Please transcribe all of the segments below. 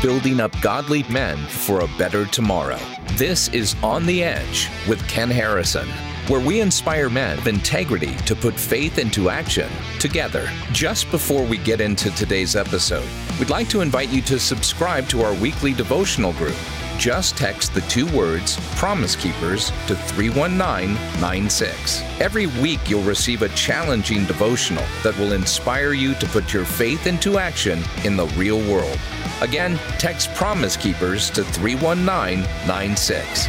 building up godly men for a better tomorrow. This is On the Edge with Ken Harrison, where we inspire men of integrity to put faith into action together. Just before we get into today's episode, we'd like to invite you to subscribe to our weekly devotional group just text the two words Promise Keepers to 31996. Every week, you'll receive a challenging devotional that will inspire you to put your faith into action in the real world. Again, text Promise Keepers to 31996.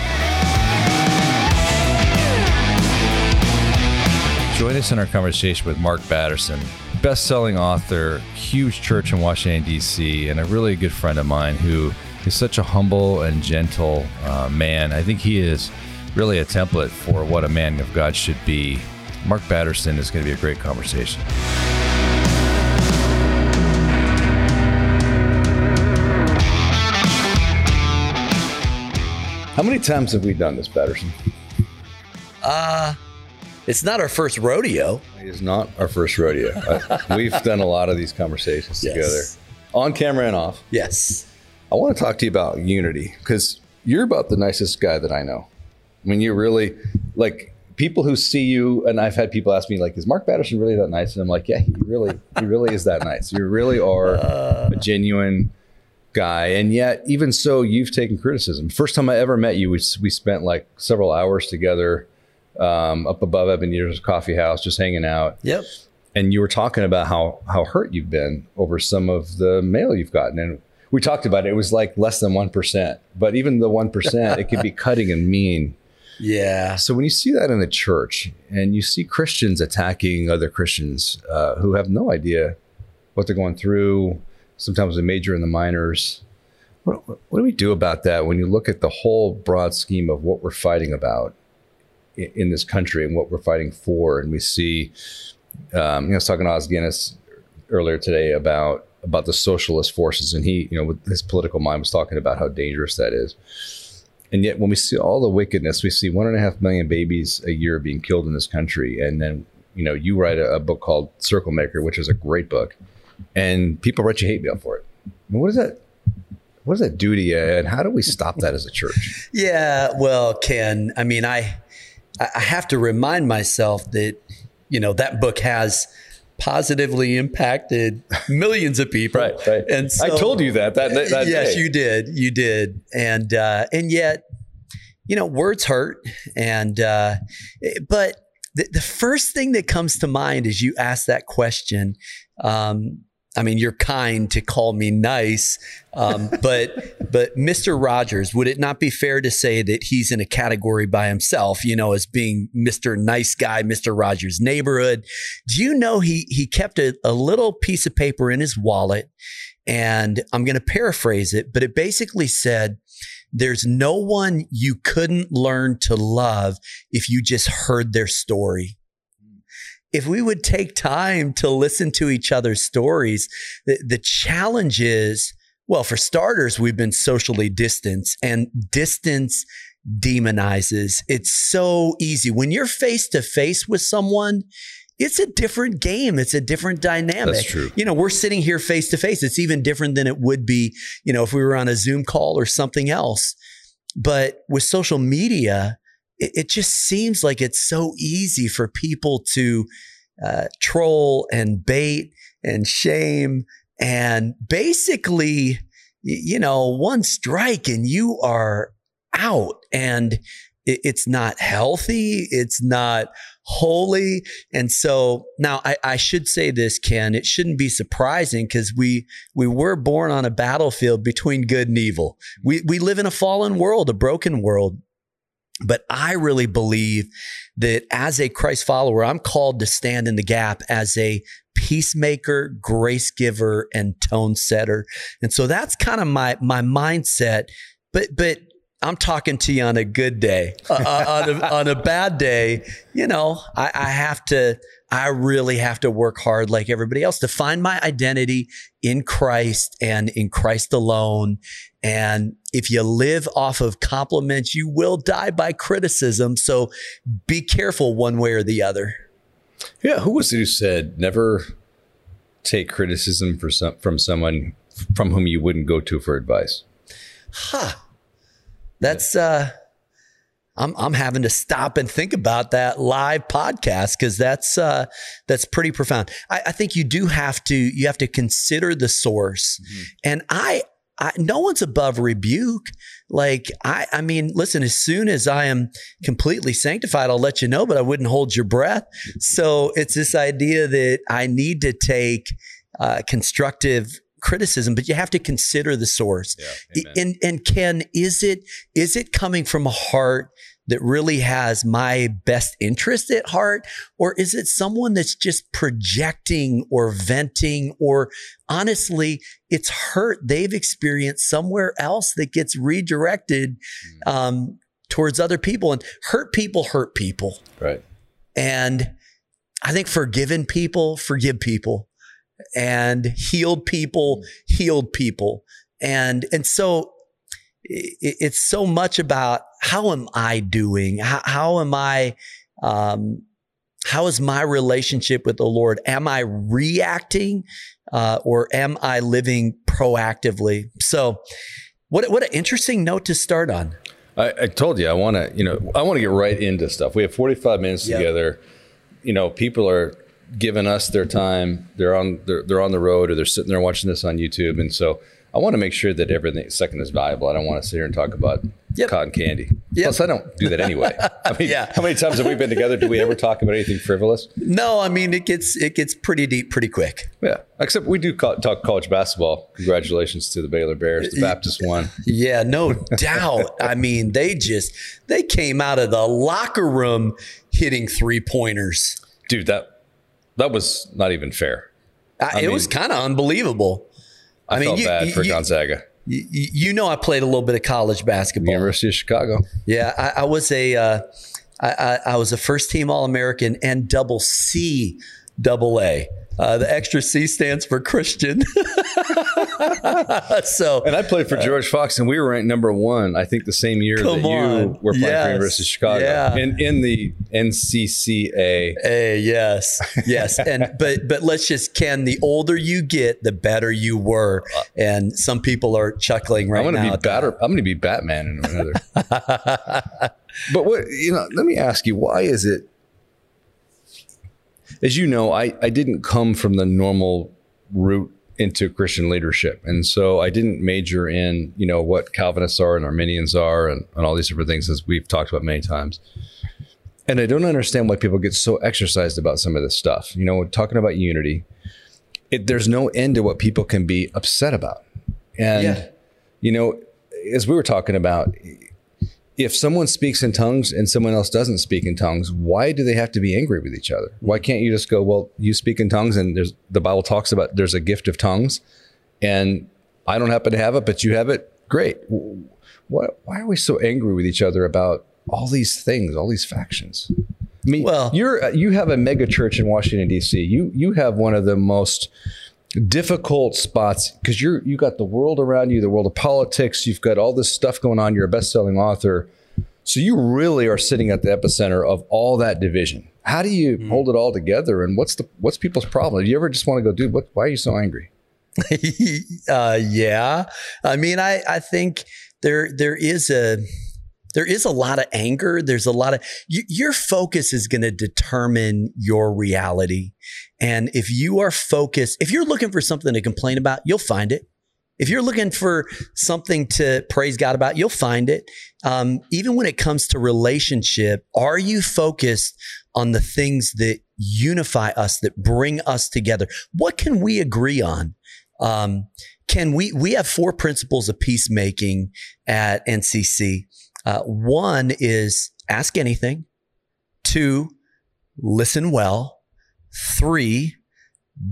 Join us in our conversation with Mark Batterson, best-selling author, huge church in Washington D.C., and a really good friend of mine who is such a humble and gentle uh, man. I think he is really a template for what a man of God should be. Mark Batterson is going to be a great conversation. How many times have we done this, Batterson? Uh, it's not our first rodeo. It is not our first rodeo. Uh, we've done a lot of these conversations Yes. together, on camera and off. Yes. I want to talk to you about unity because you're about the nicest guy that I know. I mean, you really like people who see you, and I've had people ask me like, "Is Mark Batterson really that nice?" And I'm like, "Yeah, he really, he really is that nice. You really are a genuine guy." And yet, even so, you've taken criticism. First time I ever met you, we we spent like several hours together um, up above Ebenezer's coffee house, just hanging out Yep. and you were talking about how how hurt you've been over some of the mail you've gotten and we talked about it. It was like less than 1% but even the 1% it could be cutting and mean. Yeah. so when you see that in the church and you see christians attacking other christians uh, who have no idea what they're going through sometimes they major in the minors what, what do we do about that when you look at the whole broad scheme of what we're fighting about i- in this country and what we're fighting for? And we see um, you know, I was talking to Os Guinness earlier today about about the socialist forces, and he, you know, with his political mind, was talking about how dangerous that is. And yet, when we see all the wickedness, we see one and a half million babies a year being killed in this country, and then you know, you write a, a book called Circle Maker, which is a great book, and people write you hate mail for it. I mean, what is that? What does that do to you, and how do we stop that as a church? Yeah. Well, Ken, I mean, I I have to remind myself that you know that book has positively impacted millions of people. right. Right. And so, I told you that that, that, yes, day. you did. You did. And uh, and yet, you know, words hurt. And uh, but the, the first thing that comes to mind is you ask that question, um, I mean, you're kind to call me nice, um, but but Mr. Rogers, would it not be fair to say that he's in a category by himself? You know, as being Mr. Nice Guy, Mr. Rogers' neighborhood. Do you know he he kept a, a little piece of paper in his wallet, and I'm going to paraphrase it, but it basically said. There's no one you couldn't learn to love if you just heard their story if we would take time to listen to each other's stories, the, the challenge is well, for starters, we've been socially distanced, and distance demonizes. It's so easy. When you're face to face with someone, it's a different game. It's a different dynamic. That's true. You know, we're sitting here face to face. It's even different than it would be, you know, if we were on a Zoom call or something else. But with social media, it, it just seems like it's so easy for people to uh, troll and bait and shame and basically, you know, one strike and you are out and it's not healthy. It's not holy. And so now I, I should say this, Ken, it shouldn't be surprising because we, we were born on a battlefield between good and evil. We, we live in a fallen world, a broken world. But I really believe that as a Christ follower, I'm called to stand in the gap as a peacemaker, grace giver, and tone setter. And so that's kind of my my mindset. But but I'm talking to you on a good day. Uh, uh, on, a, on a bad day, you know, I, I have to. I really have to work hard, like everybody else, to find my identity in Christ and in Christ alone. And if you live off of compliments, you will die by criticism. So be careful one way or the other. Yeah, who was it who said never take criticism for some, from someone from whom you wouldn't go to for advice? Huh. That's uh I'm I'm having to stop and think about that live podcast because that's uh that's pretty profound. I, I, think you do have to you have to consider the source. Mm-hmm. And I I, no one's above rebuke. Like I, I mean, listen. As soon as I am completely sanctified, I'll let you know. But I wouldn't hold your breath. So it's this idea that I need to take uh, constructive criticism, but you have to consider the source. Yeah, and and Ken, is it is it coming from a heart that really has my best interest at heart? Or is it someone that's just projecting or venting or honestly, it's hurt they've experienced somewhere else that gets redirected mm. um, towards other people and hurt people hurt people. Right. And I think forgiven people forgive people and healed people healed people. And, and so it's so much about how am I doing? How, how am I, um, how is my relationship with the Lord? Am I reacting uh, or am I living proactively? So, what what an interesting note to start on. I, I told you I want to you know I want to get right into stuff. We have 45 minutes yep. together. You know, people are giving us their time. They're on they're, they're on the road or they're sitting there watching this on YouTube, and so I want to make sure that everything second is valuable. I don't want to sit here and talk about yep. cotton candy. Yep. Plus, I don't do that anyway. I mean, yeah. how many times have we been together? Do we ever talk about anything frivolous? No, I mean it gets it gets pretty deep pretty quick. Yeah, except we do talk college basketball. Congratulations to the Baylor Bears. The Baptist won. Yeah, no doubt. I mean, they just they came out of the locker room hitting three pointers. Dude, that that was not even fair. Uh, it mean, was kind of unbelievable. I, I mean, felt you, bad for you, Gonzaga. You, you, know, I played a little bit of college basketball. University of Chicago. Yeah, I, I was a, uh, I, I was a first team All American and double C, double A. Uh, the extra C stands for Christian. so, and I played for uh, George Fox, and we were ranked number one. I think the same year that on. you were playing yes. for University of Chicago yeah. in in the NCCA. A yes, yes, and but but let's just Ken. The older you get, the better you were, and some people are chuckling right I'm gonna now. Be batter, I'm going to be Batman in another. but what you know? Let me ask you: Why is it? As you know, I, I didn't come from the normal route into Christian leadership. And so I didn't major in, you know, what Calvinists are and Arminians are and, and all these different things as we've talked about many times. And I don't understand why people get so exercised about some of this stuff. You know, talking about unity, it, there's no end to what people can be upset about. And, yeah. you know, as we were talking about, if someone speaks in tongues and someone else doesn't speak in tongues, why do they have to be angry with each other? Why can't you just go, well, you speak in tongues and there's the Bible talks about there's a gift of tongues and I don't happen to have it, but you have it. Great. Why, why are we so angry with each other about all these things, all these factions? I mean, well, you're you have a mega church in Washington D.C. You you have one of the most difficult spots because you're you got the world around you, the world of politics. You've got all this stuff going on. You're a best-selling author, so you really are sitting at the epicenter of all that division. How do you mm. hold it all together? And what's the what's people's problem? Do you ever just want to go, dude? What? Why are you so angry? uh, yeah, I mean, I I think there there is a there is a lot of anger. There's a lot of you, your focus is going to determine your reality. And if you are focused, if you're looking for something to complain about, you'll find it. If you're looking for something to praise God about, you'll find it. Um, even when it comes to relationship, are you focused on the things that unify us, that bring us together? What can we agree on? Um, can we we have four principles of peacemaking at NCC. Uh, one is ask anything. Two, listen well. Three,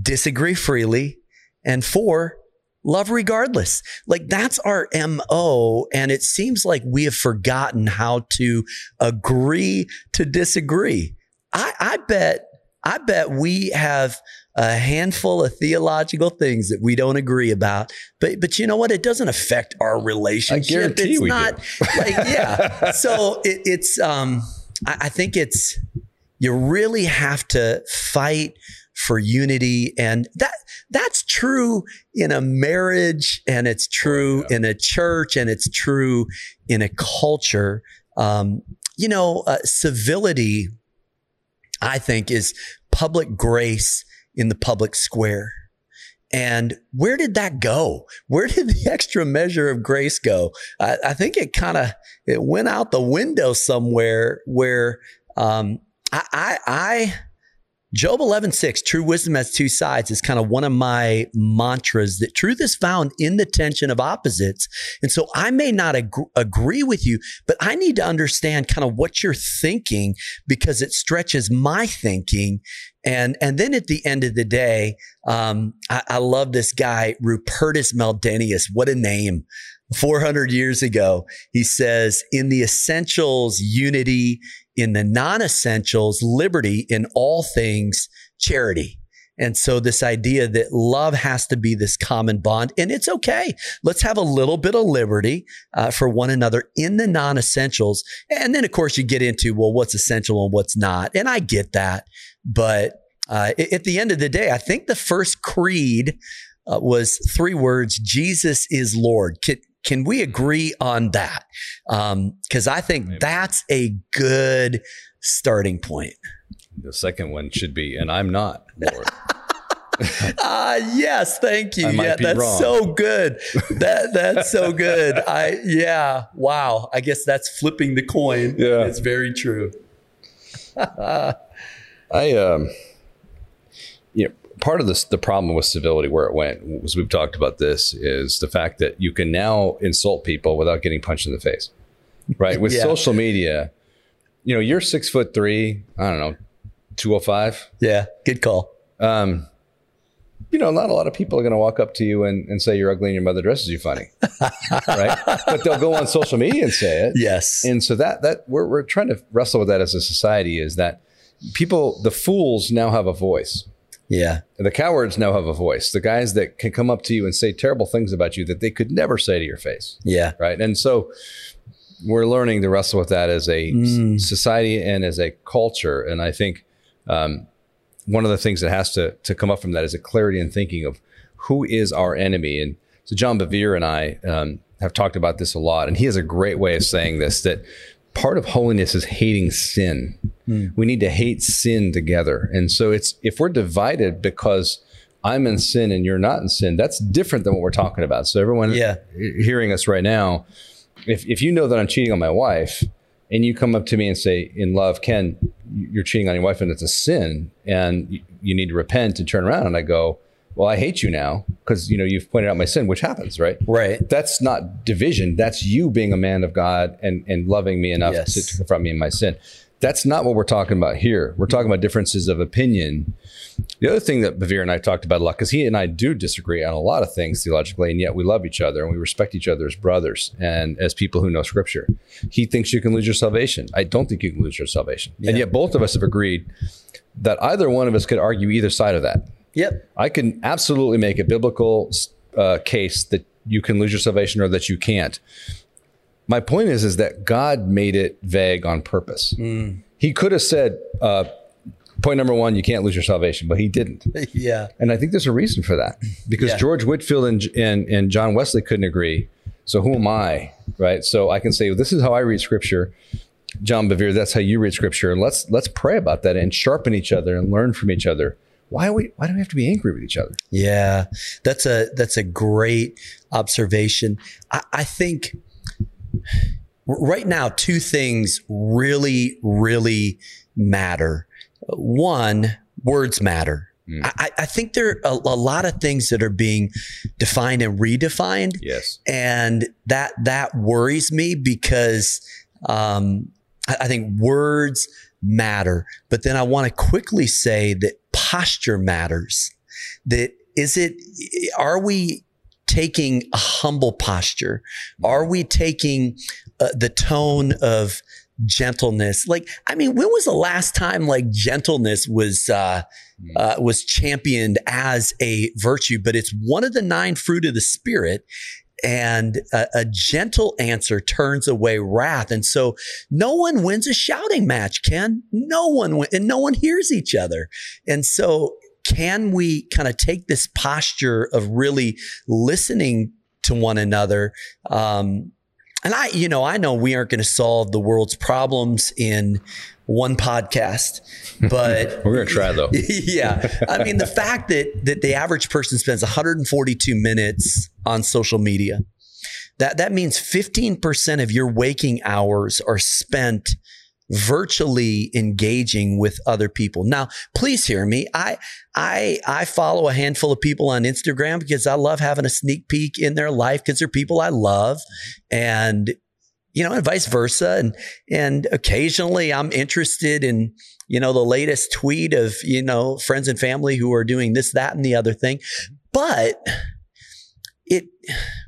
disagree freely. And four, love regardless. Like that's our MO. And it seems like we have forgotten how to agree to disagree. I, I bet, I bet we have a handful of theological things that we don't agree about. But but you know what? It doesn't affect our relationship. I guarantee it's we not do. like yeah. So it, it's um I, I think it's you really have to fight for unity. And that, that's true in a marriage and it's true in a church and it's true in a culture. Um, you know, uh, civility, I think, is public grace in the public square. And where did that go? Where did the extra measure of grace go? I, I think it kind of it went out the window somewhere where um, I, I, I Job 11, 6, true wisdom has two sides is kind of one of my mantras that truth is found in the tension of opposites. And so I may not ag- agree with you, but I need to understand kind of what you're thinking because it stretches my thinking. And, and then at the end of the day, um, I, I love this guy, Rupertus Meldenius. What a name. 400 years ago, he says, in the essentials, unity, in the non essentials, liberty, in all things, charity. And so this idea that love has to be this common bond, and it's okay. Let's have a little bit of liberty uh, for one another in the non-essentials, and then of course you get into well, what's essential and what's not, and I get that, but uh, at the end of the day, I think the first creed uh, was three words: Jesus is Lord. Can, can we agree on that? Because um, I think Maybe. that's a good starting point. The second one should be, and I'm not Lord. Ah, uh, yes, thank you. Yeah, that's wrong. so good. That that's so good. I yeah, wow. I guess that's flipping the coin. Yeah, it's very true. I um, you know, part of this, the problem with civility where it went, as we've talked about this, is the fact that you can now insult people without getting punched in the face. Right. With yeah. social media, you know, you're six foot three, I don't know, 205. Yeah. Good call. Um, you know, not a lot of people are going to walk up to you and, and say you're ugly and your mother dresses you funny, right? But they'll go on social media and say it. Yes. And so that that we're we're trying to wrestle with that as a society is that people, the fools now have a voice, yeah. The cowards now have a voice. The guys that can come up to you and say terrible things about you that they could never say to your face. Yeah. Right. And so we're learning to wrestle with that as a mm. society and as a culture. And I think um, one of the things that has to, to come up from that is a clarity in thinking of who is our enemy. And so John Bevere and I um, have talked about this a lot. And he has a great way of saying this that part of holiness is hating sin. Mm. We need to hate sin together. And so it's if we're divided because I'm in sin and you're not in sin, that's different than what we're talking about. So everyone yeah. hearing us right now, if if you know that I'm cheating on my wife and you come up to me and say in love, Ken, you're cheating on your wife and it's a sin and you need to repent and turn around and I go, well, I hate you now because you know you've pointed out my sin, which happens, right? Right. That's not division. That's you being a man of God and and loving me enough yes. to, confront me in my sin. That's not what we're talking about here. We're talking about differences of opinion. The other thing that Bevere and I talked about a lot, because he and I do disagree on a lot of things theologically, and yet we love each other and we respect each other as brothers and as people who know Scripture. He thinks you can lose your salvation. I don't think you can lose your salvation. Yeah. And yet both of us have agreed that either one of us could argue either side of that. Yep. I can absolutely make a biblical uh, case that you can lose your salvation or that you can't. My point is, is that God made it vague on purpose. Mm. He could have said, uh, point number one, you can't lose your salvation, but he didn't. yeah. And I think there's a reason for that because yeah. George Whitefield and, and, and John Wesley couldn't agree. So who am I? Right. So I can say, well, this is how I read scripture. John Bevere, that's how you read scripture. And let's, let's pray about that and sharpen each other and learn from each other why are we why do we have to be angry with each other? Yeah that's a that's a great observation. I, I, think right now two things really really matter. One words matter. Mm. I, I, think there are a, a, lot of things that are being defined and redefined. Yes. And that that worries me because um, I, I think words matter. But then I want to quickly say that posture matters. That is it, are we taking a humble posture? Are we taking uh, the tone of gentleness? Like, I mean, when was the last time like gentleness was, uh, uh, was championed as a virtue, but it's one of the nine fruit of the spirit and a, a, gentle answer turns away wrath. And so no one wins a shouting match, Ken. No one win, and no one hears each other. And so can we kind of take this posture of really listening to one another? Um, and I, you know, I know we aren't going to solve the world's problems in one podcast, but we're going to try though. yeah. I mean, the fact that, that the average person spends 142 minutes on social media, that, that means 15% of your waking hours are spent virtually engaging with other people. Now, please hear me. I I I follow a handful of people on Instagram because I love having a sneak peek in their life because they're people I love and you know, and vice versa. And and occasionally I'm interested in, you know, the latest tweet of, you know, friends and family who are doing this, that, and the other thing. But it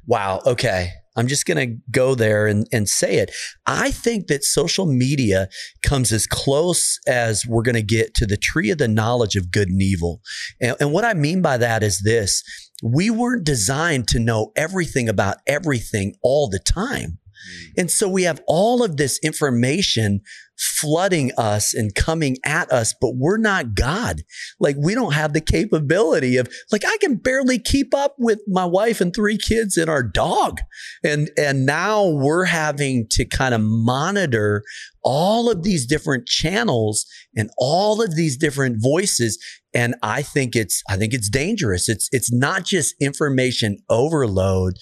wow, okay. I'm just going to go there and, and say it. I think that social media comes as close as we're going to get to the tree of the knowledge of good and evil. And, and what I mean by that is this we weren't designed to know everything about everything all the time. Mm. And so we have all of this information flooding us and coming at us, but we're not God. Like we don't have the capability of like I can barely keep up with my wife and three kids and our dog. And and now we're having to kind of monitor all of these different channels and all of these different voices and I think it's I think it's dangerous. It's it's not just information overload.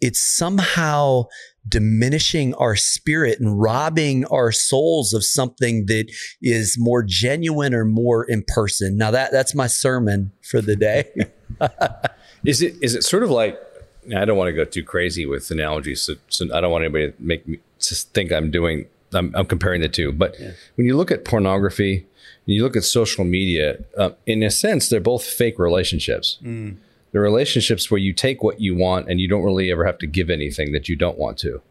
It's somehow diminishing our spirit and robbing our souls of something that is more genuine or more in person. Now that that's my sermon for the day. is it is it sort of like I don't want to go too crazy with analogies, so, so I don't want anybody to make me think I'm doing I'm, I'm comparing the two. But yeah. when you look at pornography, you look at social media, uh, in a sense, they're both fake relationships. Mm the relationships where you take what you want and you don't really ever have to give anything that you don't want to.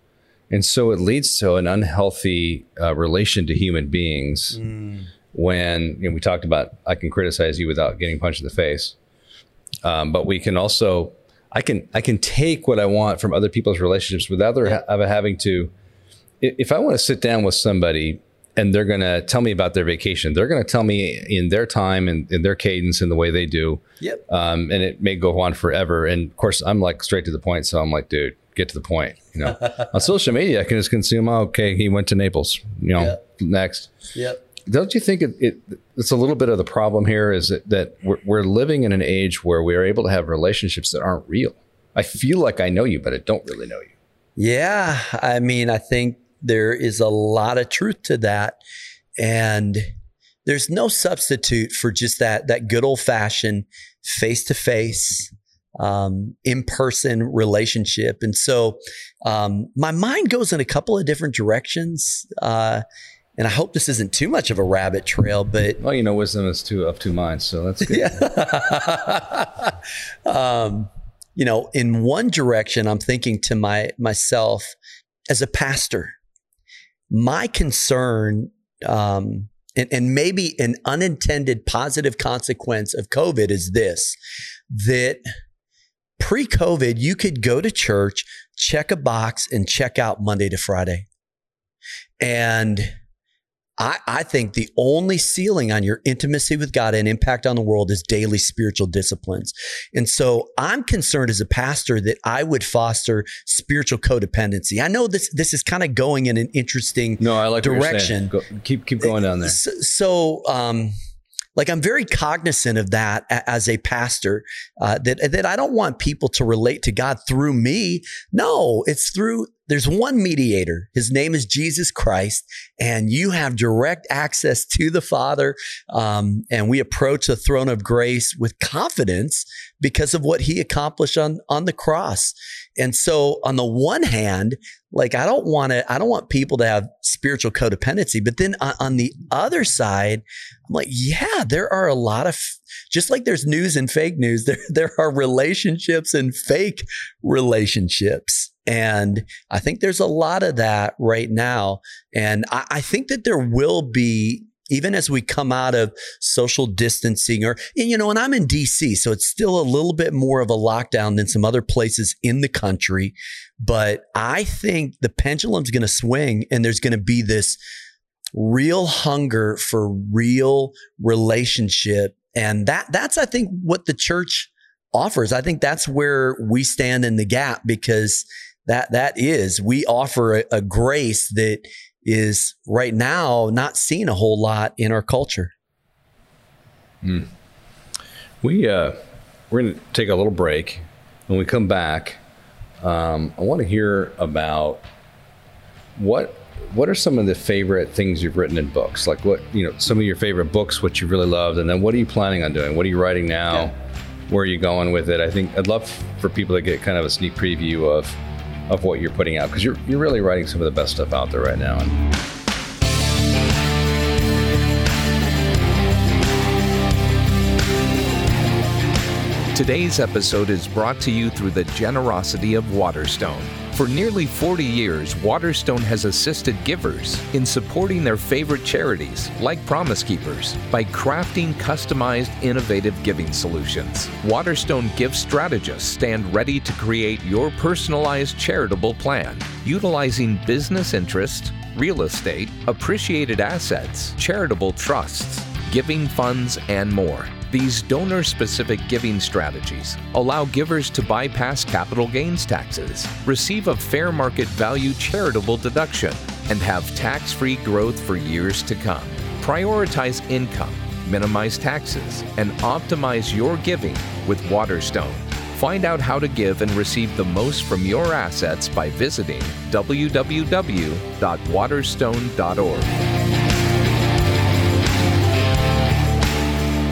And so it leads to an unhealthy uh, relation to human beings mm. when you know, we talked about I can criticize you without getting punched in the face. Um, but we can also I can I can take what I want from other people's relationships without ever having to if I want to sit down with somebody and they're going to tell me about their vacation. They're going to tell me in their time and in their cadence and the way they do. Yep. Um, and it may go on forever. And of course, I'm like straight to the point. So I'm like, dude, get to the point. You know, on social media, I can just consume. Oh, okay, he went to Naples. You know, yep. next. Yep. Don't you think it, it, it's a little bit of the problem here? Is that, that we're, we're living in an age where we are able to have relationships that aren't real. I feel like I know you, but I don't really know you. Yeah, I mean, I think there is a lot of truth to that. And there's no substitute for just that, that good old fashioned face to face, in person relationship. And so um, my mind goes in a couple of different directions. Uh, and I hope this isn't too much of a rabbit trail, but well, you know, wisdom is two of two minds, so that's good. Yeah. um, you know, in one direction, I'm thinking to my myself as a pastor, my concern, um, and, and maybe an unintended positive consequence of COVID is this that pre COVID, you could go to church, check a box, and check out Monday to Friday. And I, I think the only ceiling on your intimacy with God and impact on the world is daily spiritual disciplines. And so I'm concerned as a pastor that I would foster spiritual codependency. I know this this is kind of going in an interesting no, I like direction. Go, keep keep going down there. So, so um, like I'm very cognizant of that as a pastor. Uh, that that I don't want people to relate to God through me. No, it's through. There's one mediator. His name is Jesus Christ, and you have direct access to the Father. Um, and we approach the throne of grace with confidence because of what He accomplished on on the cross. And so, on the one hand, like I don't want to, I don't want people to have spiritual codependency. But then on, the other side, I'm like, yeah, there are a lot of, just like there's news and fake news, there there are relationships and fake relationships. And I think there's a lot of that right now. And I, I think that there will be even as we come out of social distancing or you know and i'm in dc so it's still a little bit more of a lockdown than some other places in the country but i think the pendulum's going to swing and there's going to be this real hunger for real relationship And that that's I think what the church offers. I think that's where we stand in the gap because that that is we offer a, a grace that is right now not seen a whole lot in our culture. Mm. We uh, we're going to take a little break. When we come back, um, I want to hear about what what are some of the favorite things you've written in books? Like what you know, some of your favorite books, what you really loved, and then what are you planning on doing? What are you writing now? Yeah. Where are you going with it? I think I'd love for people to get kind of a sneak preview of of what you're putting out because you're you're really writing some of the best stuff out there right now. And, Today's episode is brought to you through the generosity of Waterstone. For nearly 40 years, Waterstone has assisted givers in supporting their favorite charities, like Promise Keepers, by crafting customized, innovative giving solutions. Waterstone gift strategists stand ready to create your personalized charitable plan, utilizing business interests, real estate, appreciated assets, charitable trusts, giving funds, and more. These donor specific giving strategies allow givers to bypass capital gains taxes, receive a fair market value charitable deduction, and have tax free growth for years to come. Prioritize income, minimize taxes, and optimize your giving with Waterstone. Find out how to give and receive the most from your assets by visiting www.waterstone.org.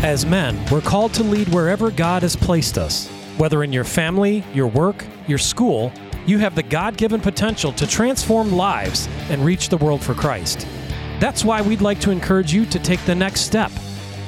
As men, we're called to lead wherever God has placed us. Whether in your family, your work, your school, you have the God given potential to transform lives and reach the world for Christ. That's why we'd like to encourage you to take the next step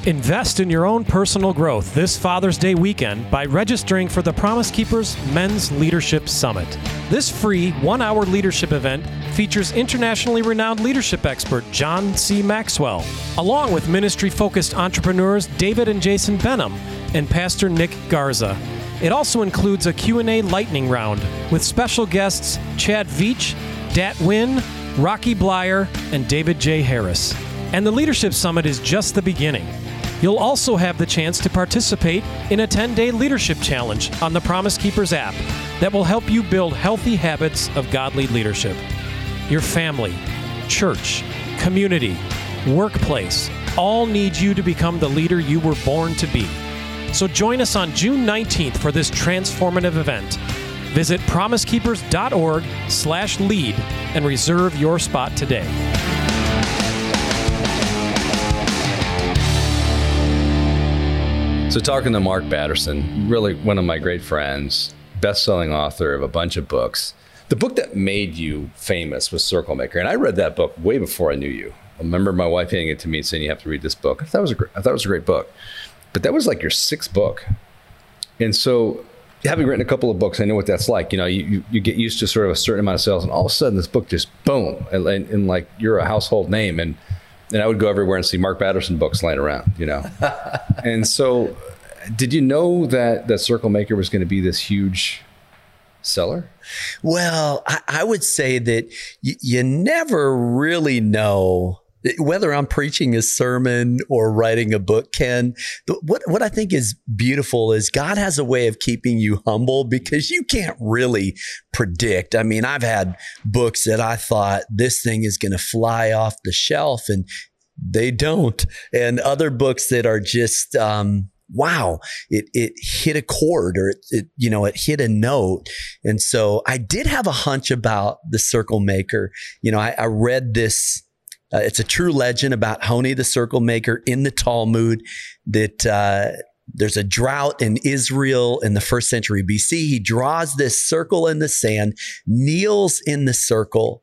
Invest in your own personal growth this Father's Day weekend by registering for the Promise Keepers Men's Leadership Summit. This free one hour leadership event features internationally renowned leadership expert John C. Maxwell, along with ministry focused entrepreneurs David and Jason Benham and Pastor Nick Garza. It also includes a Q&A lightning round with special guests Chad Veach, Dat Nguyen, Rocky Bleier, and David J. Harris. And the Leadership Summit is just the beginning. You'll also have the chance to participate in a 10 day leadership challenge on the Promise Keepers app that will help you build healthy habits of godly leadership. Your family, church, community, workplace all need you to become the leader you were born to be. So join us on June 19th for this transformative event. Visit promisekeepers.org/lead and reserve your spot today. So, talking to Mark Batterson, really one of my great friends, best-selling author of a bunch of books. The book that made you famous was Circle Maker, and I read that book way before I knew you. I remember my wife handing it to me and saying, "You have to read this book." I thought it was a great, I thought it was a great book, but that was like your sixth book, and so having written a couple of books, I know what that's like. You know, you, you get used to sort of a certain amount of sales, and all of a sudden this book just boom, and, and, and like you're a household name, and and I would go everywhere and see Mark Batterson books laying around, you know. and so, did you know that that Circle Maker was going to be this huge seller? Well, I, I would say that y- you never really know whether I'm preaching a sermon or writing a book, Ken, what, what I think is beautiful is God has a way of keeping you humble because you can't really predict. I mean, I've had books that I thought this thing is going to fly off the shelf and they don't. And other books that are just, um, wow, it, it hit a chord or it, it, you know, it hit a note. And so I did have a hunch about the circle maker. You know, I, I read this uh, it's a true legend about Honi the circle maker in the Talmud that uh, there's a drought in Israel in the first century BC. He draws this circle in the sand, kneels in the circle,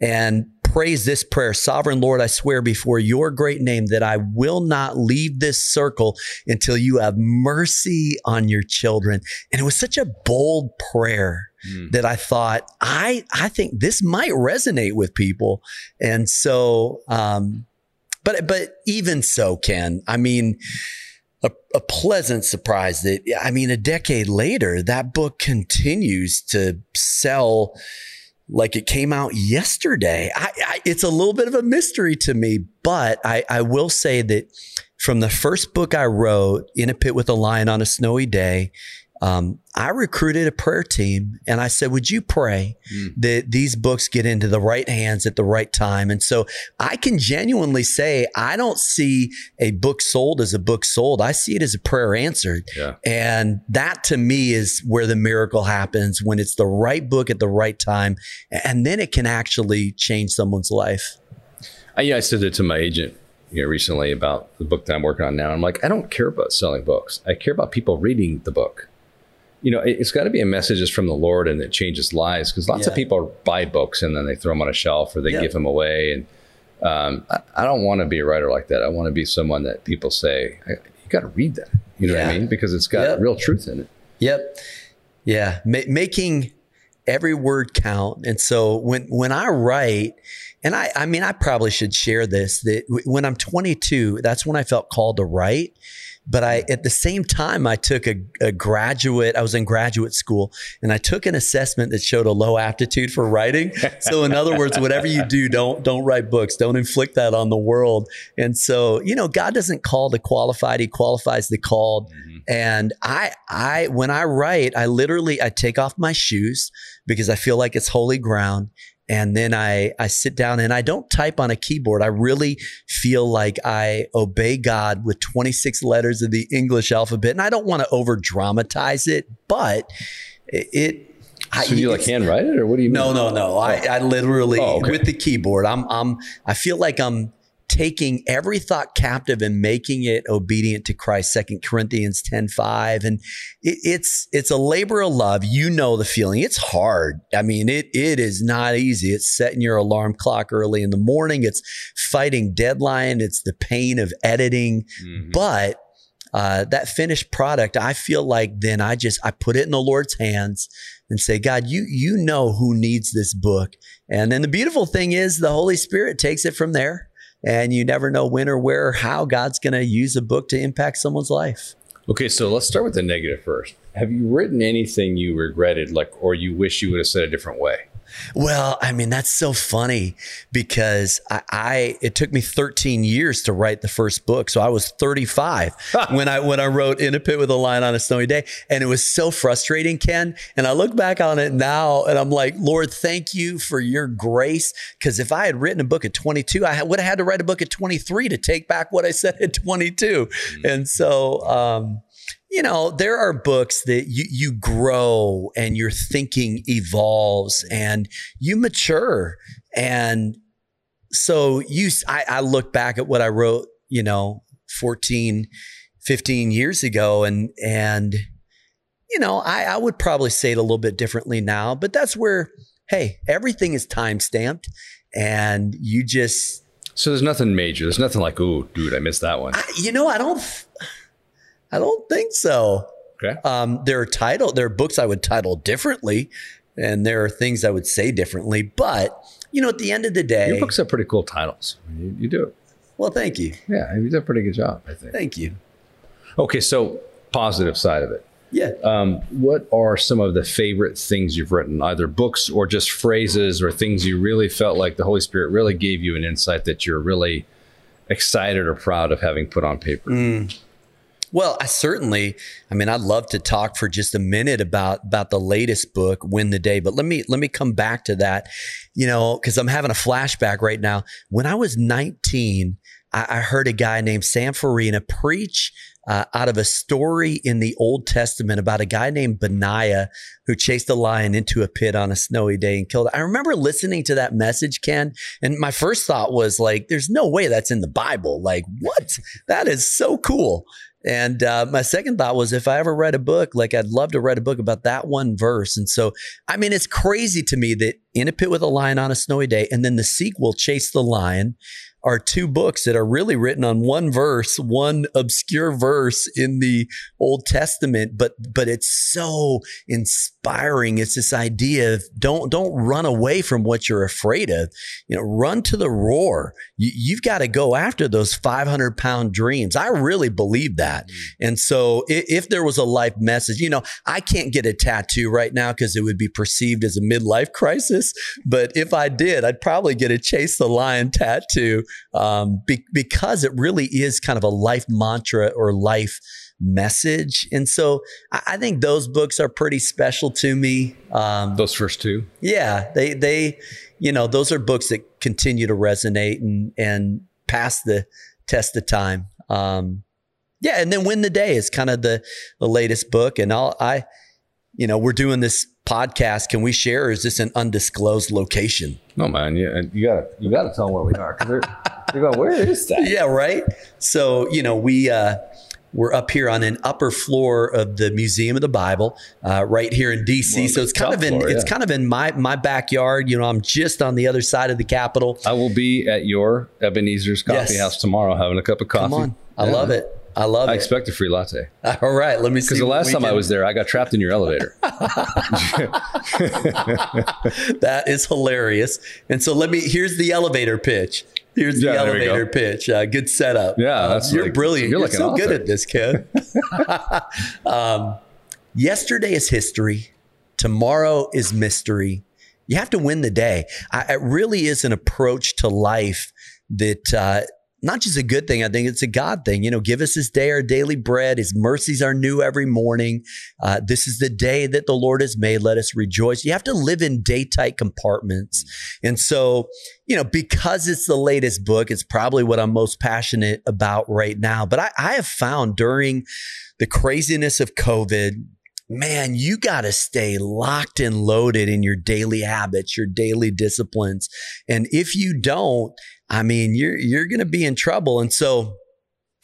and prays this prayer Sovereign Lord, I swear before your great name that I will not leave this circle until you have mercy on your children. And it was such a bold prayer mm. that I thought, I, I think this might resonate with people. And so, um, but, but even so, Ken, I mean, a, a, pleasant surprise that, I mean, a decade later, that book continues to sell like it came out yesterday. I, I, it's a little bit of a mystery to me, but I, I will say that from the first book I wrote, In a Pit with a Lion on a Snowy Day, um, I recruited a prayer team and I said, Would you pray mm. that these books get into the right hands at the right time? And so I can genuinely say, I don't see a book sold as a book sold. I see it as a prayer answered. Yeah. And that to me is where the miracle happens when it's the right book at the right time. And then it can actually change someone's life. I, yeah, I said it to my agent you know, recently about the book that I'm working on now. I'm like, I don't care about selling books. I care about people reading the book you know, it's got to be a message just from the Lord and that changes lives because lots yeah. of people buy books and then they throw them on a shelf or they yep. give them away. And um, I, I, don't want to be a writer like that. I want to be someone that people say, you got to read that. You know yeah. what I mean? Because it's got yep. real truth in it. Yep. Yeah. Ma- making every word count. And so when, when I write, and I, I mean, I probably should share this that when I'm 22, that's when I felt called to write. But I, at the same time, I took a, a, graduate, I was in graduate school and I took an assessment that showed a low aptitude for writing. So in other words, whatever you do, don't, don't write books. Don't inflict that on the world. And so, you know, God doesn't call the qualified. He qualifies the called. Mm-hmm. And I, I, when I write, I literally, I take off my shoes because I feel like it's holy ground and then I I sit down and I don't type on a keyboard. I really feel like I obey God with 26 letters of the English alphabet, and I don't want to over dramatize it, but it. it so I, you like handwrite it, or what do you mean? No, no, no. I, I literally oh, okay. with the keyboard. I'm, I'm. I feel like I'm taking every thought captive and making it obedient to Christ. Second Corinthians 10 5. And it, it's it's a labor of love. You know the feeling. It's hard. I mean, it it is not easy. It's setting your alarm clock early in the morning. It's fighting deadline. It's the pain of editing. Mm-hmm. But uh, that finished product, I feel like then I just I put it in the Lord's hands and say, God, you you know who needs this book. And then the beautiful thing is the Holy Spirit takes it from there and you never know when or where or how God's going to use a book to impact someone's life. Okay, so let's start with the negative first. Have you written anything you regretted, like, or you wish you would have said a different way? Well, I mean, that's so funny because I, I, it took me 13 years to write the first book. So I was 35 when I when I wrote In a Pit with a Lion on a Snowy Day. And it was so frustrating, Ken. And I look back on it now and I'm like, Lord, thank you for your grace. Because if I had written a book at 22, I would have had to write a book at 23 to take back what I said at 22. Mm-hmm. And so um, you know, there are books that you, you grow and your thinking evolves and you mature. And so you, I, I look back at what I wrote, you know, 14, 15 years ago and, and, you know, I, I would probably say it a little bit differently now, but that's where, hey, everything is time stamped and you just. So there's nothing major. There's nothing like, oh, dude, I missed that one. I, you know, I don't. I don't think so. Okay. Um, there are title, there are books I would title differently, and there are things I would say differently. But you know, at the end of the day, your books have pretty cool titles. You, you do. Well, thank you. Yeah, you did a pretty good job. I think. Thank you. Okay, so positive side of it. Yeah. Um, what are some of the favorite things you've written, either books or just phrases or things you really felt like the Holy Spirit really gave you an insight that you're really excited or proud of having put on paper? Mm. Well, I certainly, I mean, I'd love to talk for just a minute about about the latest book, Win the Day. But let me let me come back to that, you know, because I'm having a flashback right now. When I was 19, I, I heard a guy named Sam Farina preach uh, out of a story in the Old Testament about a guy named Benaiah who chased a lion into a pit on a snowy day and killed it. I remember listening to that message, Ken, and my first thought was like, there's no way that's in the Bible. Like, what? That is so cool. And uh, my second thought was if I ever read a book, like I'd love to write a book about that one verse. And so, I mean, it's crazy to me that In a Pit with a Lion on a Snowy Day, and then the sequel, Chase the Lion, are two books that are really written on one verse, one obscure verse in the Old Testament, but but it's so inspiring. It's this idea of don't don't run away from what you're afraid of. You know, run to the roar. You, have got to go after those 500 pound dreams. I really believe that. Mm. And so, if, if there was a life message, you know, I can't get a tattoo right now because it would be perceived as a midlife crisis. But if I did, I'd probably get a chase the lion tattoo um, be- because it really is kind of a life mantra or life message. And so I, I think those books are pretty special to me. Um, Those first two. yeah, they they you know those are books that continue to resonate and and pass the test of time. Um, yeah, and then win the day is kind of the the latest book, and I'll I you know we're doing this podcast. Can we share? Or is this an undisclosed location? No man, you, you gotta you gotta tell them where we are because they're, they're going. Where is that? yeah, right. So you know we. Uh, we're up here on an upper floor of the Museum of the Bible, uh, right here in DC. Well, so it's kind of in floor, it's yeah. kind of in my my backyard. You know, I'm just on the other side of the Capitol. I will be at your Ebenezer's Coffee Yes. House tomorrow having a cup of coffee. Come on, I Yeah. love it. I love I it. expect a free latte All right, let me see. because the last time I was there, I got trapped in your elevator. that is hilarious. And so let me. Here's the elevator pitch. Here's the Yeah, elevator pitch. Uh, good setup. Yeah, Uh, you're like- brilliant. you're You're, like so good at this, kid. um, yesterday is history. Tomorrow is mystery. You have to win the day. I, it really is an approach to life that uh, not just a good thing. I think it's a God thing. You know, give us this day our daily bread. His mercies are new every morning. Uh, this is the day that the Lord has made. Let us rejoice. You have to live in day tight compartments. And so, you know, because it's the latest book, it's probably what I'm most passionate about right now. But I, I have found during the craziness of COVID, man, you got to stay locked and loaded in your daily habits, your daily disciplines. And if you don't, I mean, you're you're going to be in trouble. And so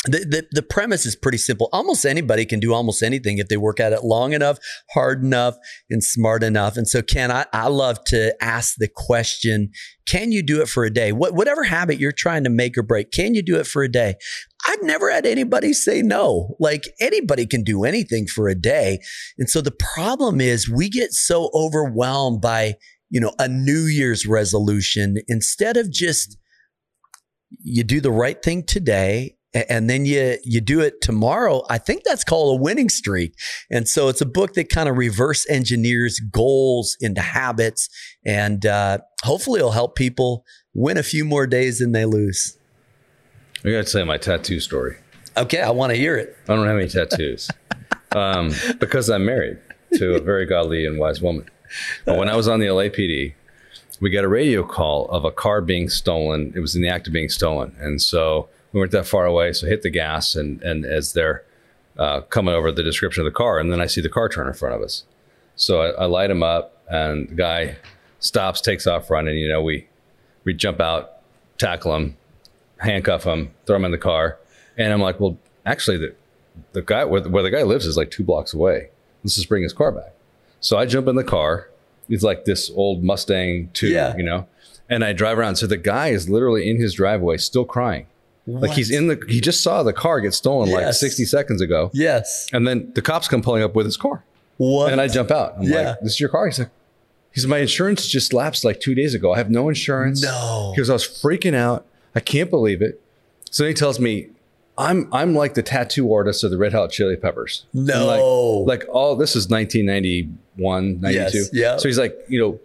the, the the premise is pretty simple. Almost anybody can do almost anything if they work at it long enough, hard enough, and smart enough. And so, Ken, I, I love to ask the question: Can you do it for a day? What, whatever habit you're trying to make or break, can you do it for a day? I've never had anybody say no. Like anybody can do anything for a day. And so the problem is we get so overwhelmed by, you know, a New Year's resolution instead of just you do the right thing today and then you you do it tomorrow i think that's called a winning streak and so it's a book that kind of reverse engineers goals into habits and uh, hopefully it'll help people win a few more days than they lose I got to tell you my tattoo story. okay i want to hear it I don't have any tattoos um, because I'm married to a very godly and wise woman. But when I was on the LAPD, we got a radio call of a car being stolen. It was in the act of being stolen, and so we weren't that far away. So hit the gas, and and as they're uh, coming over the description of the car, and then I see the car turn in front of us. So I, I light him up, and the guy stops, takes off running. You know, we we jump out, tackle him, handcuff him, throw him in the car, and I'm like, well, actually, the the guy where, where the guy lives is like two blocks away. Let's just bring his car back. So I jump in the car. It's like this old Mustang too, Yeah. you know, and I drive around. So the guy is literally in his driveway, still crying. Like he's in the, he just saw the car get stolen like 60 seconds ago. yes And then the cops come pulling up with his car. what And I jump out. I'm Yeah. like, this is your car? He's like, he's my insurance just lapsed like two days ago. I have no insurance. no Because I was freaking out. I can't believe it. So then he tells me, I'm I'm like the tattoo artist of the Red Hot Chili Peppers. no Like, like all this is 1991, 92. Yes, yeah. So he's like, you know,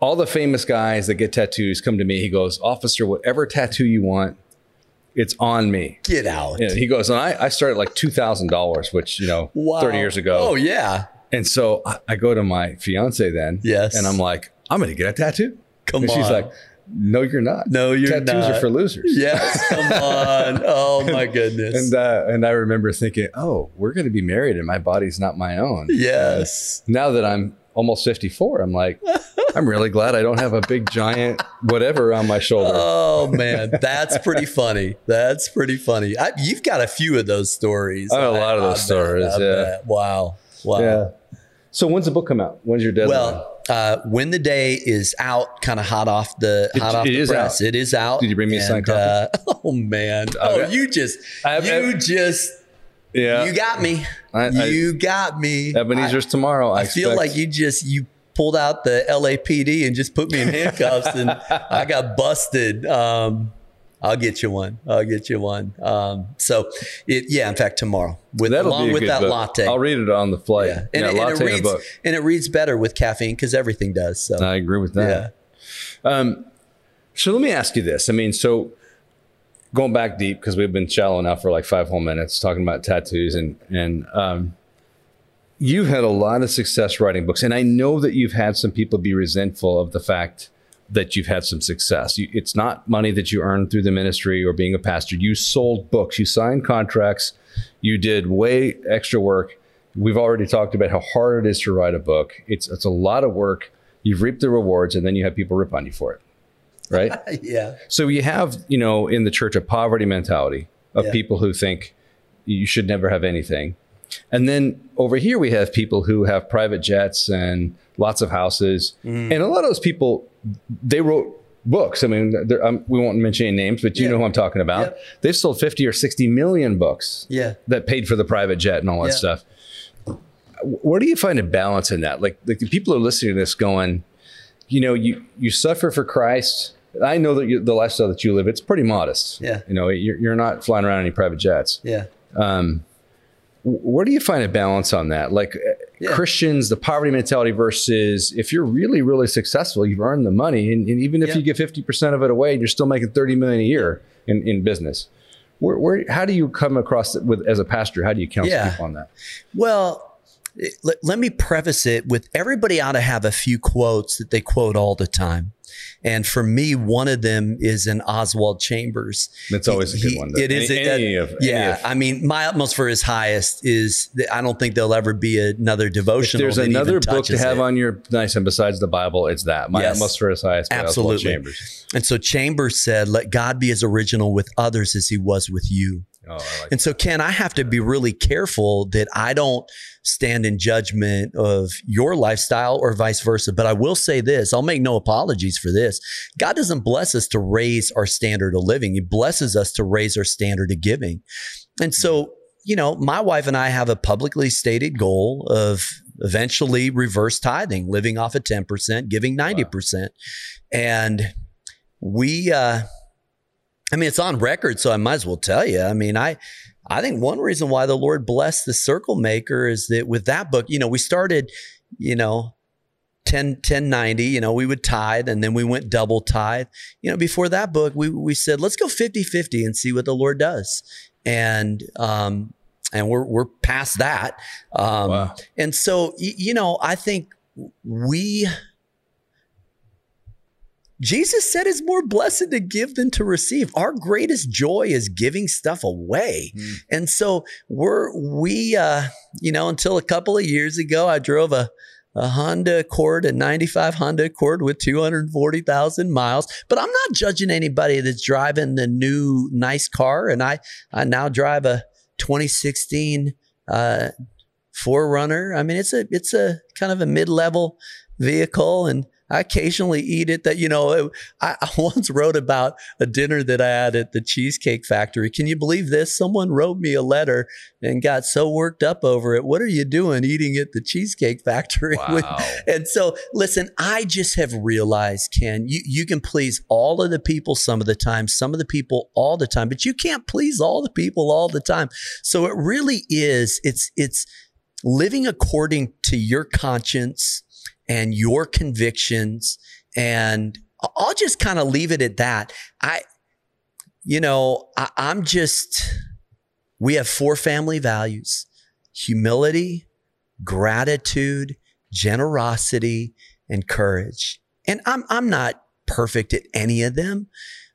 all the famous guys that get tattoos come to me. He goes, Officer, whatever tattoo you want, it's on me. get out he goes, and I, I started like two thousand dollars, which you know, wow. thirty years ago. oh yeah And so I, I go to my fiance then, Yes. and I'm like, I'm gonna get a tattoo. come and on she's like, No, you're not. No, you're Tattoos not. Tattoos are for losers. yes come on oh my goodness And uh, and I remember thinking, oh, we're gonna be married, and my body's not my own. yes Now that I'm almost 54, I'm like, I'm really glad I don't have a big giant whatever on my shoulder. Oh man, that's pretty funny. That's pretty funny. I, you've got a few of those stories. I have a lot of those I stories, I yeah. bet. Wow. Wow. yeah. So when's the book come out? When's your deadline? Well, uh, when the day is out, kind of hot off the It- hot off the press. out. It is out. Did you bring me a signed copy? Uh, oh man. Oh, Okay. you just I- you I- just yeah. you got me. I- you got me. Ebenezer's tomorrow. I, I feel like you just you pulled out the LAPD and just put me in handcuffs and I got busted. Um, I'll get you one. I'll get you one. Um, so it, yeah, in fact, tomorrow with That'll along with that book. latte. I'll read it on the flight. yeah, Yeah, and, it, and latte it and a reads book. and it reads better with caffeine because everything does. So I agree with that. yeah. Um, so let me ask you this. I mean, so going back deep because we've been shallow now for like five whole minutes talking about tattoos and and um, you've had a lot of success writing books, and I know that you've had some people be resentful of the fact that you've had some success. You, it's not money that you earned through the ministry or being a pastor. You sold books, you signed contracts, you did way extra work. We've already talked about how hard it is to write a book. It's it's a lot of work. You've reaped the rewards, and then you have people rip on you for it, right? yeah. So you have, you know, in the church a poverty mentality of Yeah. people who think you should never have anything. And then over here we have people who have private jets and lots of houses. Mm. And a lot of those people they wrote books. I mean, um, we won't mention any names, but you Yeah. know who I'm talking about. Yep. They've sold 50 or 60 million books Yeah. that paid for the private jet and all that Yeah. stuff. Where do you find a balance in that? Like, like the people are listening to this going, you know, you you suffer for Christ. I know that you, the lifestyle that you live, it's pretty modest. Yeah. You know, you're, you're not flying around any private jets. Yeah. Um, where do you find a balance on that? Like uh, Yeah. Christians, the poverty mentality versus if you're really, really successful, you've earned the money. And, and even if Yeah. you give 50% of it away and you're still making 30 million a year in, in business, where, where, how do you come across it with, as a pastor? How do you counsel Yeah. people on that? Well, let, let me preface it with everybody ought to have a few quotes that they quote all the time. And for me, one of them is in Oswald Chambers. That's always a good one. though. It is. Any, any of, any yeah, of- I mean, my utmost for his highest is that I don't think there'll ever be another if there's another book to have it. on your nice and besides the Bible, it's that. My Yes. utmost for his highest. Absolutely. Chambers. And so Chambers said, "Let God be as original with others as He was with you." Oh, I like And so, Ken, I have to be really careful that I don't stand in judgment of your lifestyle or vice versa. But I will say this I'll make no apologies for this. God doesn't bless us to raise our standard of living, He blesses us to raise our standard of giving. And so, you know, my wife and I have a publicly stated goal of eventually reverse tithing, living off of 10%, giving 90%. And we, uh, I mean, it's on record, so I might as well tell you. I mean, I, I think one reason why the Lord blessed the circle maker is that with that book, you know, we started, you know, 10, 1090, you know, we would tithe and then we went double tithe. You know, before that book, we, we said, let's go 50 50 and see what the Lord does. And, um, and we're, we're past that. Um, Wow. and so, you know, I think we, Jesus said it's more blessed to give than to receive. Our greatest joy is giving stuff away. Mm. And so we're, we, uh, you know, until a couple of years ago, I drove a, a Honda Accord, a 95 Honda Accord with 240,000 miles. But I'm not judging anybody that's driving the new nice car. And I, I now drive a 2016, uh, 4Runner. I mean, it's a, it's a kind of a mid-level vehicle and I occasionally eat it that, you know, I, I once wrote about a dinner that I had at the Cheesecake Factory. Can you believe this? Someone wrote me a letter and got so worked up over it. What are you doing eating at the Cheesecake Factory? Wow. and so, listen, I just have realized, Ken, you, you can please all of the people some of the time, some of the people all the time, but you can't please all the people all the time. So it really is, it's, it's living according to your conscience and your convictions. And I'll just kind of leave it at that. I, you know, I, I'm just, we have four family values humility, gratitude, generosity, and courage. And I'm, I'm not perfect at any of them,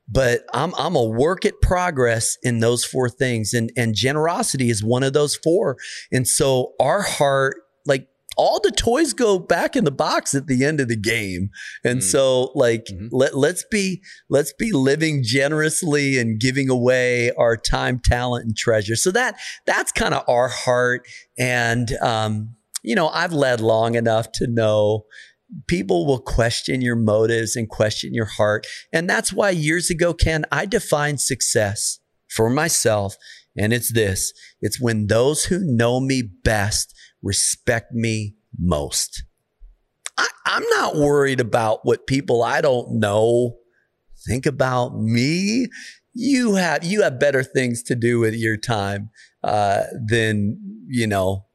but I'm, I'm a work at progress in those four things. And, and generosity is one of those four. And so our heart, all the toys go back in the box at the end of the game. And Mm. so like, Mhm. let, let's be, let's be living generously and giving away our time, talent, and treasure. So that, that's kind of our heart. And, um, you know, I've led long enough to know people will question your motives and question your heart. And that's why years ago, Ken, I defined success for myself. And it's this it's when those who know me best respect me most. I, I'm not worried about what people I don't know think about me. You have you have better things to do with your time uh, than you know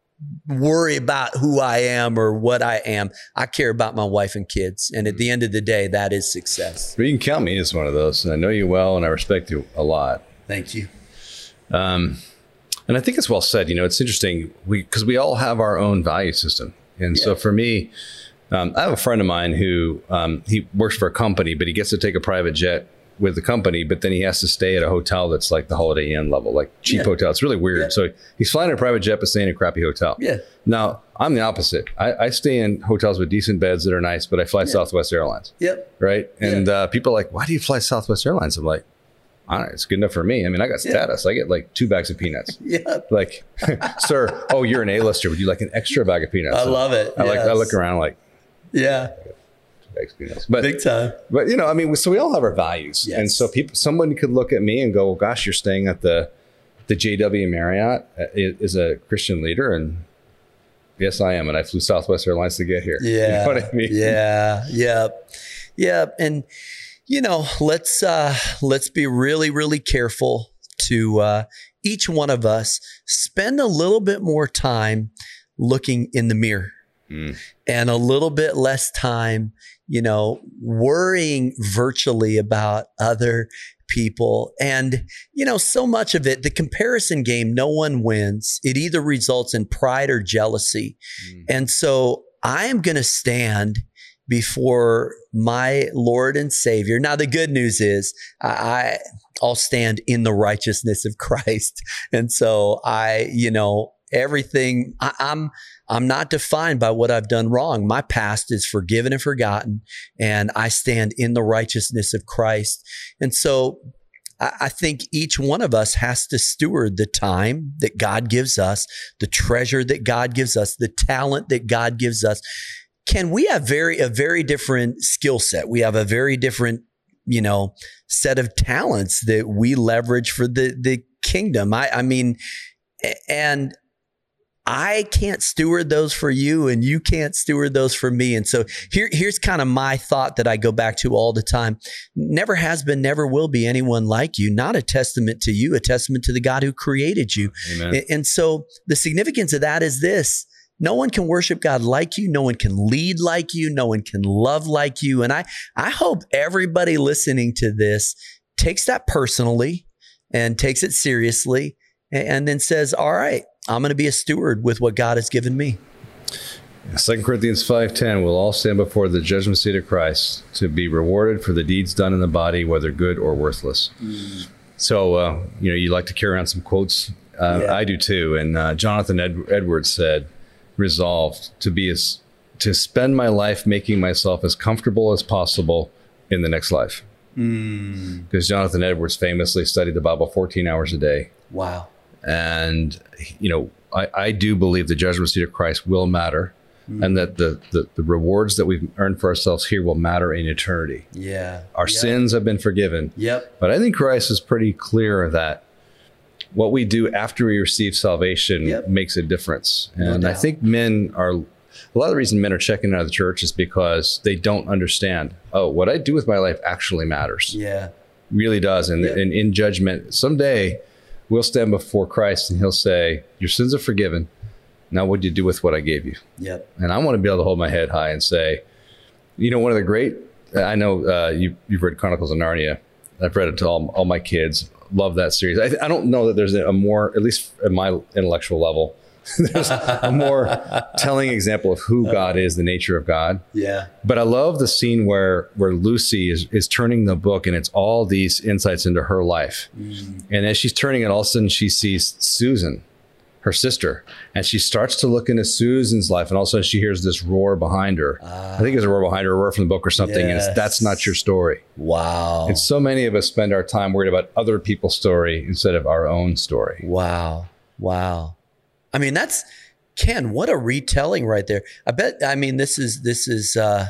worry about who I am or what I am. I care about my wife and kids, and at the end of the day, that is success. You can count me as one of those. And I know you well, and I respect you a lot. Thank you. Um, and I think it's well said. You know, it's interesting we because we all have our own value system, and yeah. so for me, um, I have a friend of mine who um, he works for a company, but he gets to take a private jet with the company, but then he has to stay at a hotel that's like the Holiday Inn level, like cheap yeah. hotel. It's really weird. Yeah. So he's flying in a private jet, but staying in a crappy hotel. Yeah. Now I'm the opposite. I, I stay in hotels with decent beds that are nice, but I fly yeah. Southwest Airlines. Yep. Right. And uh, people are like, why do you fly Southwest Airlines? I'm like, Don't know, it's good enough for me. I mean, I got status. I get like two bags of peanuts. yeah. Like, sir, oh, you're an A-lister. Would you like an extra bag of peanuts? I love it. I yes. like. I look around like, yeah experience. But big time. But you know, I mean, so we all have our values, yes. and so people, someone could look at me and go, well, "Gosh, you're staying at the the JW Marriott uh, is a Christian leader," and yes, I am, and I flew Southwest Airlines to get here. Yeah, you know I mean? Yeah, yeah, yeah, and you know, let's uh, let's be really, really careful to uh, each one of us spend a little bit more time looking in the mirror mm. and a little bit less time you know, worrying virtually about other people. And, you know, so much of it, the comparison game, no one wins. It either results in pride or jealousy. Mm. And so I am going to stand before my Lord and Savior. Now, the good news is I, I'll stand in the righteousness of Christ. And so I, you know, everything I, I'm I'm not defined by what I've done wrong. My past is forgiven and forgotten, and I stand in the righteousness of Christ. And so I think each one of us has to steward the time that God gives us, the treasure that God gives us, the talent that God gives us. Can we have very a very different skill set? We have a very different, you know, set of talents that we leverage for the the kingdom. I I mean, and I can't steward those for you and you can't steward those for me. And so here, here's kind of my thought that I go back to all the time. Never has been, never will be anyone like you, not a testament to you, a testament to the God who created you. Amen. And so the significance of that is this. No one can worship God like you. No one can lead like you. No one can love like you. And I, I hope everybody listening to this takes that personally and takes it seriously and then says, all right, I'm going to be a steward with what God has given me. Second Corinthians 5:10 We'll all stand before the judgment seat of Christ to be rewarded for the deeds done in the body whether good or worthless. Mm. So uh, you know you like to carry on some quotes. Uh, yeah. I do too. And uh, Jonathan Ed- Edwards said, "Resolved to be as to spend my life making myself as comfortable as possible in the next life." Mm. Because Jonathan Edwards famously studied the Bible 14 hours a day. Wow. And, you know, I, I do believe the judgment seat of Christ will matter mm. and that the, the, the, rewards that we've earned for ourselves here will matter in eternity. Yeah. Our yep. sins have been forgiven. Yep. But I think Christ is pretty clear that what we do after we receive salvation yep. makes a difference. And no I think men are a lot of the reason men are checking out of the church is because they don't understand. Oh, what I do with my life actually matters. Yeah, really does. And, and in judgment, someday we'll stand before Christ and he'll say, Your sins are forgiven. Now, what do you do with what I gave you? Yep. And I want to be able to hold my head high and say, you know, one of the great, I know uh, you, you've read Chronicles of Narnia. I've read it to all, all my kids. Love that series. I, I don't know that there's a more, at least at my intellectual level, There's a more telling example of who God is, the nature of God. Yeah. But I love the scene where where Lucy is is turning the book and it's all these insights into her life. Mm. And as she's turning it, all of a sudden she sees Susan, her sister, and she starts to look into Susan's life, and all of a sudden she hears this roar behind her. I think it's a roar behind her, a roar from the book or something, yes. and that's not your story. Wow. And so many of us spend our time worried about other people's story instead of our own story. Wow. Wow. I mean, that's Ken. What a retelling right there. I bet. I mean, this is this is. uh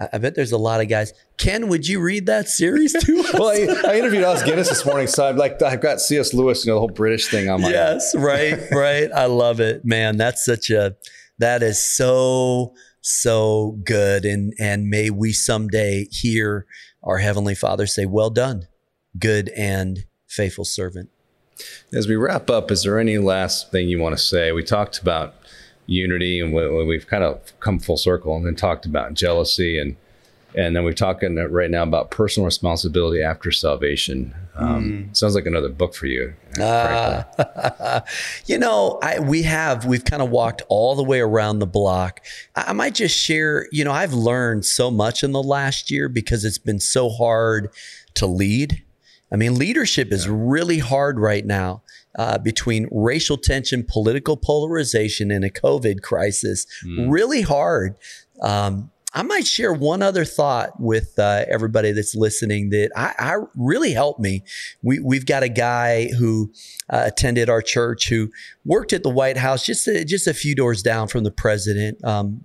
I bet there's a lot of guys. Ken, would you read that series too? well, I, I, interviewed Os Guinness this morning, so I've like I've got C.S. Lewis, you know, the whole British thing on my. Yes, right, right. I love it, man. That's such a that is so so good, and and may we someday hear our heavenly Father say, "Well done, good and faithful servant." As we wrap up, is there any last thing you want to say? We talked about unity and we've kind of come full circle and then talked about jealousy and And then we're talking right now about personal responsibility after salvation. Um, Mm. Sounds like another book for you. Uh, you know, I, we have, we've kind of walked all the way around the block. I, I might just share, you know, I've learned so much in the last year because it's been so hard to lead. I mean, leadership is really hard right now uh, between racial tension, political polarization, and a COVID crisis. Really hard. Um, I might share one other thought with uh, everybody that's listening that I, I really helped me. We, we've got a guy who uh, attended our church who worked at the White House just a, just a few doors down from the president, um,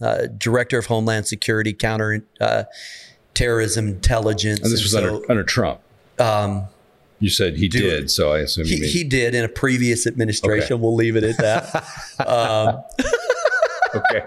uh, director of Homeland Security, counter uh, terrorism intelligence. And this was And under, under Trump. um, You said he did, it. so I assume he, he did in a previous administration. Okay. We'll leave it at that. um, okay.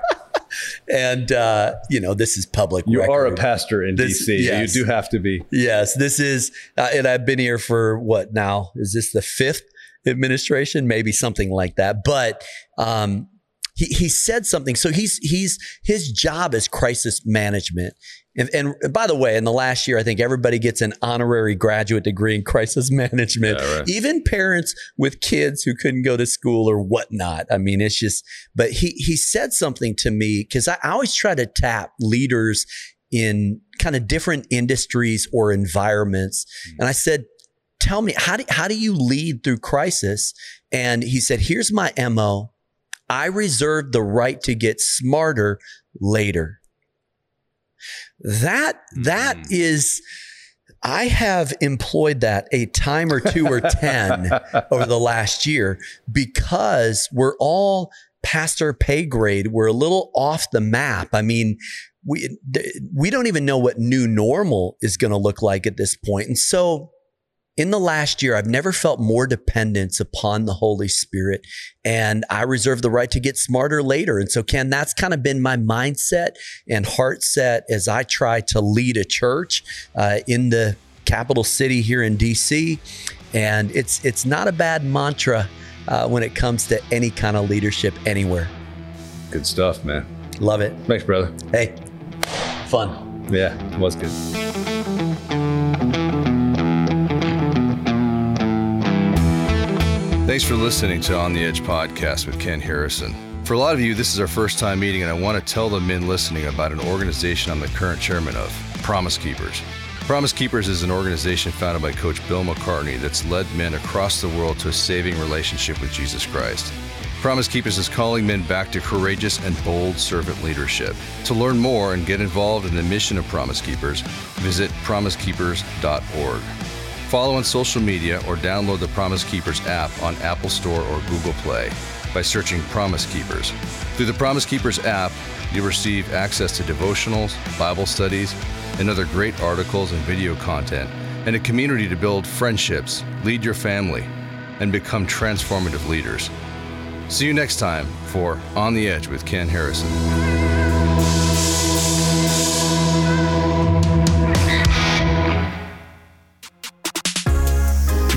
and uh, you know, this is public. You are a pastor in This- DC. yes. You do have to be. Yes, this is, uh, and I've been here for what now? Is this the fifth administration? Maybe something like that. But um, he he said something. So he's he's his job is crisis management. And, and by the way, in the last year, I think everybody gets an honorary graduate degree in crisis management. Yeah, right. Even parents with kids who couldn't go to school or whatnot. I mean, it's just. But he he said something to me because I, I always try to tap leaders in kind of different industries or environments. Hmm. And I said, tell me, how do, how do you lead through crisis? And he said, here's my MO. I reserve the right to get smarter later. That, that Mhm. is, I have employed that a time or two or 10 over the last year because we're all past our pay grade. We're a little off the map. I mean, we we don't even know what new normal is going to look like at this point. And so in the last year, I've never felt more dependence upon the Holy Spirit, and I reserve the right to get smarter later. And so, Ken, that's kind of been my mindset and heart set as I try to lead a church uh, in the capital city here in DC. And it's it's not a bad mantra uh, when it comes to any kind of leadership anywhere. Good stuff, man. Love it. Thanks, brother. Hey, fun. Yeah, it was good. Thanks for listening to On the Edge podcast with Ken Harrison. For a lot of you, this is our first time meeting, and I want to tell the men listening about an organization I'm the current chairman of Promise Keepers. Promise Keepers is an organization founded by Coach Bill McCartney that's led men across the world to a saving relationship with Jesus Christ. Promise Keepers is calling men back to courageous and bold servant leadership. To learn more and get involved in the mission of Promise Keepers, visit promisekeepers.org. Follow on social media or download the Promise Keepers app on Apple Store or Google Play by searching Promise Keepers. Through the Promise Keepers app, you'll receive access to devotionals, Bible studies, and other great articles and video content, and a community to build friendships, lead your family, and become transformative leaders. See you next time for On the Edge with Ken Harrison.